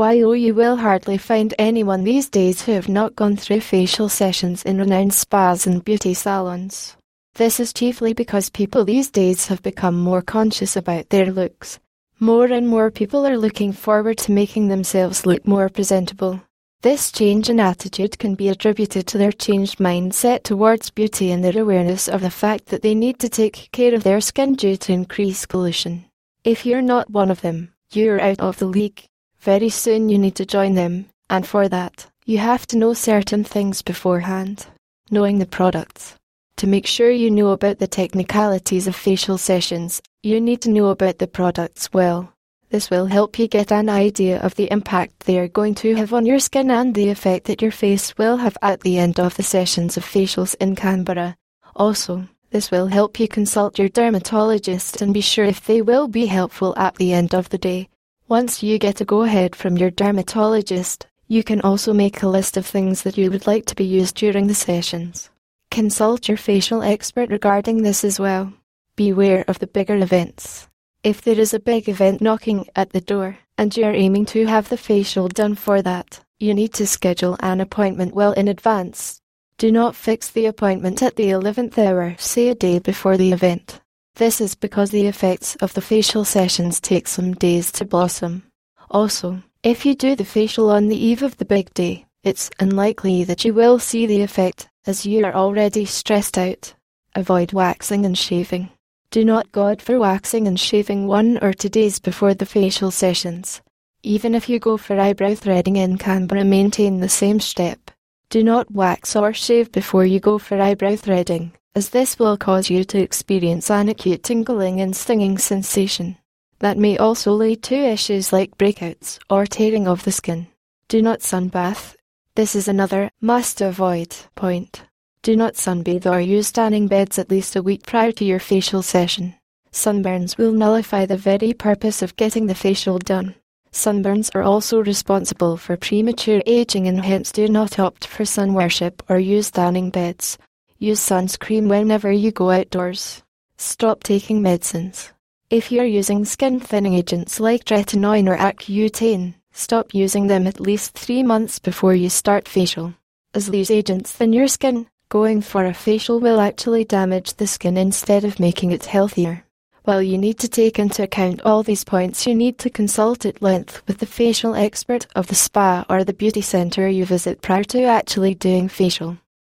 While oh, you will hardly find anyone these days who have not gone through facial sessions in renowned spas and beauty salons. This is chiefly because people these days have become more conscious about their looks. More and more people are looking forward to making themselves look more presentable. This change in attitude can be attributed to their changed mindset towards beauty and their awareness of the fact that they need to take care of their skin due to increased pollution. If you're not one of them, you're out of the league. Very soon you need to join them, and for that, you have to know certain things beforehand. Knowing the products. To make sure you know about the technicalities of facial sessions, you need to know about the products well. This will help you get an idea of the impact they are going to have on your skin and the effect that your face will have at the end of the sessions of facials in Canberra. Also, this will help you consult your dermatologist and be sure if they will be helpful at the end of the day. Once you get a go ahead from your dermatologist, you can also make a list of things that you would like to be used during the sessions. Consult your facial expert regarding this as well. Beware of the bigger events. If there is a big event knocking at the door, and you are aiming to have the facial done for that, you need to schedule an appointment well in advance. Do not fix the appointment at the 11th hour, say a day before the event. This is because the effects of the facial sessions take some days to blossom. Also, if you do the facial on the eve of the big day, it's unlikely that you will see the effect, as you are already stressed out. Avoid waxing and shaving. Do not go out for waxing and shaving one or two days before the facial sessions. Even if you go for eyebrow threading in Canberra, maintain the same step. Do not wax or shave before you go for eyebrow threading, as this will cause you to experience an acute tingling and stinging sensation. That may also lead to issues like breakouts or tearing of the skin. Do not sunbathe. This is another must avoid point. Do not sunbathe or use tanning beds at least a week prior to your facial session. Sunburns will nullify the very purpose of getting the facial done. Sunburns are also responsible for premature aging and hence do not opt for sun worship or use tanning beds. Use sunscreen whenever you go outdoors. Stop taking medicines. If you're using skin thinning agents like tretinoin or Accutane, stop using them at least three months before you start facial. As these agents thin your skin, Going for a facial will actually damage the skin instead of making it healthier. While you need to take into account all these points, you need to consult at length with the facial expert of the spa or the beauty centre you visit prior to actually doing facial.